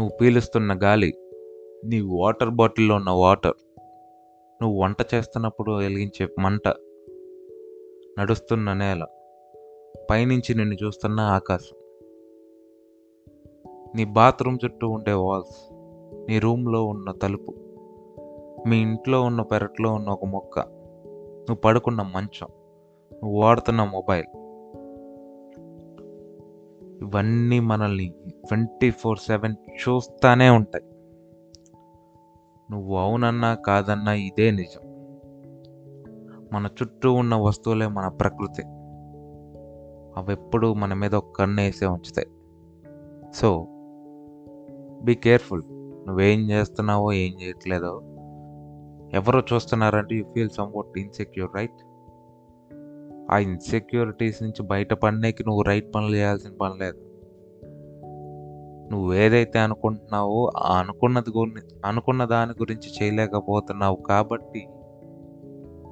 నువ్వు పీలుస్తున్న గాలి నీ వాటర్ బాటిల్లో ఉన్న వాటర్ నువ్వు వంట చేస్తున్నప్పుడు వెలిగించే మంట నడుస్తున్న నేల పైనుంచి నిన్ను చూస్తున్న ఆకాశం. నీ బాత్రూమ్ చుట్టూ ఉండే వాల్స్ నీ రూమ్లో ఉన్న తలుపు మీ ఇంట్లో ఉన్న పెరట్లో ఉన్న ఒక మొక్క నువ్వు పడుకున్న మంచం నువ్వు వాడుతున్న మొబైల్ ఇవన్నీ మనల్ని ట్వంటీ ఫోర్ సెవెన్ చూస్తూనే ఉంటాయి. నువ్వు అవునన్నా కాదన్నా ఇదే నిజం. మన చుట్టూ ఉన్న వస్తువులే మన ప్రకృతి. అవి ఎప్పుడూ మన మీద ఒక కన్ను వేసే ఉంచుతాయి. సో బీ కేర్ఫుల్ నువ్వేం చేస్తున్నావో ఏం చేయట్లేదో. ఎవరో చూస్తున్నారంటే you feel somewhat insecure right ఆ ఇన్సెక్యూరిటీస్ నుంచి బయటపడడానికి నువ్వు రైట్ పనులు చేయాల్సిన పని లేదు. నువ్వు ఏదైతే అనుకుంటున్నావో అనుకున్నది గురి అనుకున్న దాని గురించి చేయలేకపోతున్నావు కాబట్టి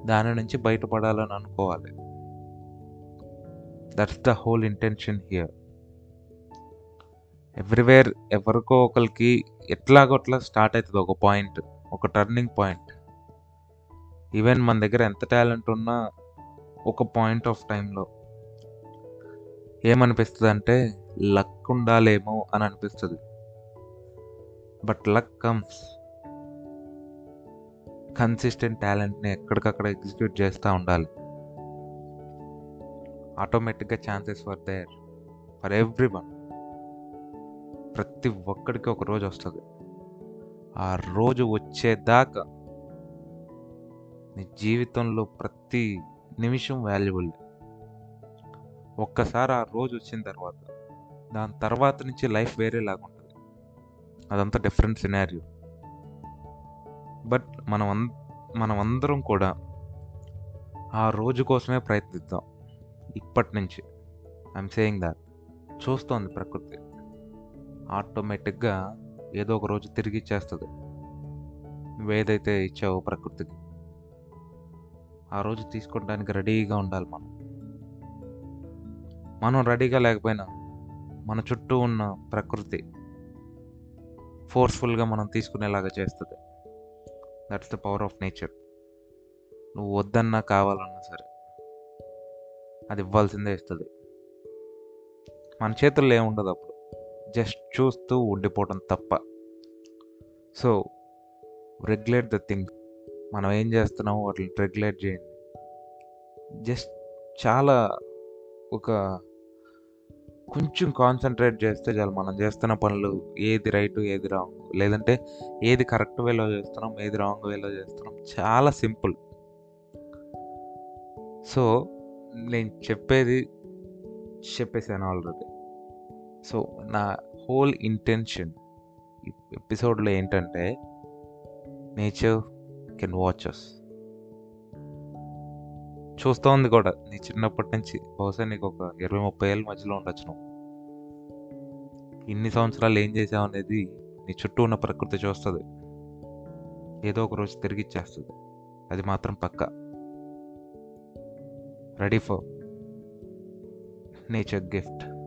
దాని నుంచి బయటపడాలని అనుకోవాలి. That's the whole intention here everywhere ఎవరికో ఒకరికి ఎట్లాగొట్లా స్టార్ట్ అవుతుంది ఒక పాయింట్ ఒక టర్నింగ్ పాయింట్ ఈవెన్ మన దగ్గర ఎంత టాలెంట్ ఉన్నా ఒక పాయింట్ ఆఫ్ టైంలో. ఏమనిపిస్తుంది అంటే లక్ ఉండాలేమో అని అనిపిస్తుంది. But luck comes. కన్సిస్టెంట్ టాలెంట్ని ఎక్కడికక్కడ ఎగ్జిక్యూట్ చేస్తూ ఉండాలి. ఆటోమేటిక్గా chances for there for every one ప్రతి ఒక్కడికి ఒక రోజు వస్తుంది. ఆ రోజు వచ్చేదాకా నీ జీవితంలో ప్రతి నిమిషం వాల్యుబుల్ ఒక్కసారి ఆ రోజు వచ్చిన తర్వాత దాని తర్వాత నుంచి లైఫ్ వేరేలాగా ఉంటుంది. అదంతా డిఫరెంట్ సినారియో బట్ మనం అన్ మనం అందరం కూడా ఆ రోజు కోసమే ప్రయత్నిద్దాం. ఇప్పటి నుంచి. ఐఎమ్ సేయింగ్ దాట్ చూస్తోంది ప్రకృతి. ఆటోమేటిక్గా ఏదో ఒక రోజు తిరిగి ఇచ్చేస్తుంది. నువ్వేదైతే ఇచ్చావో ప్రకృతికి. ఆ రోజు తీసుకోవడానికి రెడీగా ఉండాలి మనం. మనం రెడీగా లేకపోయినా మన చుట్టూ ఉన్న ప్రకృతి ఫోర్స్ఫుల్గా మనం తీసుకునేలాగా చేస్తుంది. That's the power of nature నువ్వు వద్దన్నా కావాలన్నా సరే అది ఇవ్వాల్సిందే ఇస్తుంది. మన చేతుల్లో ఏముండదు అప్పుడు. జస్ట్ చూస్తూ ఉండిపోవడం తప్ప. సో రెగ్యులేట్ ద థింగ్ మనం ఏం చేస్తున్నామో వాటిని రెగ్యులేట్ చేయండి. జస్ట్ చాలా ఒక కొంచెం కాన్సన్ట్రేట్ చేస్తే చాలు. మనం చేస్తున్న పనులు ఏది రైట్ ఏది రాంగ్ లేదంటే ఏది కరెక్ట్ వేలో చేస్తున్నాం ఏది రాంగ్ వేలో చేస్తున్నాం. చాలా సింపుల్ సో నేను చెప్పేది చెప్పేసాను ఆల్రెడీ సో నా హోల్ ఇంటెన్షన్ ఎపిసోడ్లో ఏంటంటే నేచర్ కెన్ వాచ్ చూస్తూ ఉంది కూడా. నీ చిన్నప్పటి నుంచి బహుశా నీకు ఒక ఇరవై ముప్పై ఏళ్ళ మధ్యలో ఉండొచ్చు నువ్వు. ఇన్ని సంవత్సరాలు ఏం చేసావు అనేది నీ చుట్టూ ఉన్న ప్రకృతి చూస్తుంది. ఏదో ఒక రోజు తిరిగి ఇచ్చేస్తుంది. అది మాత్రం పక్క. Ready for nature gift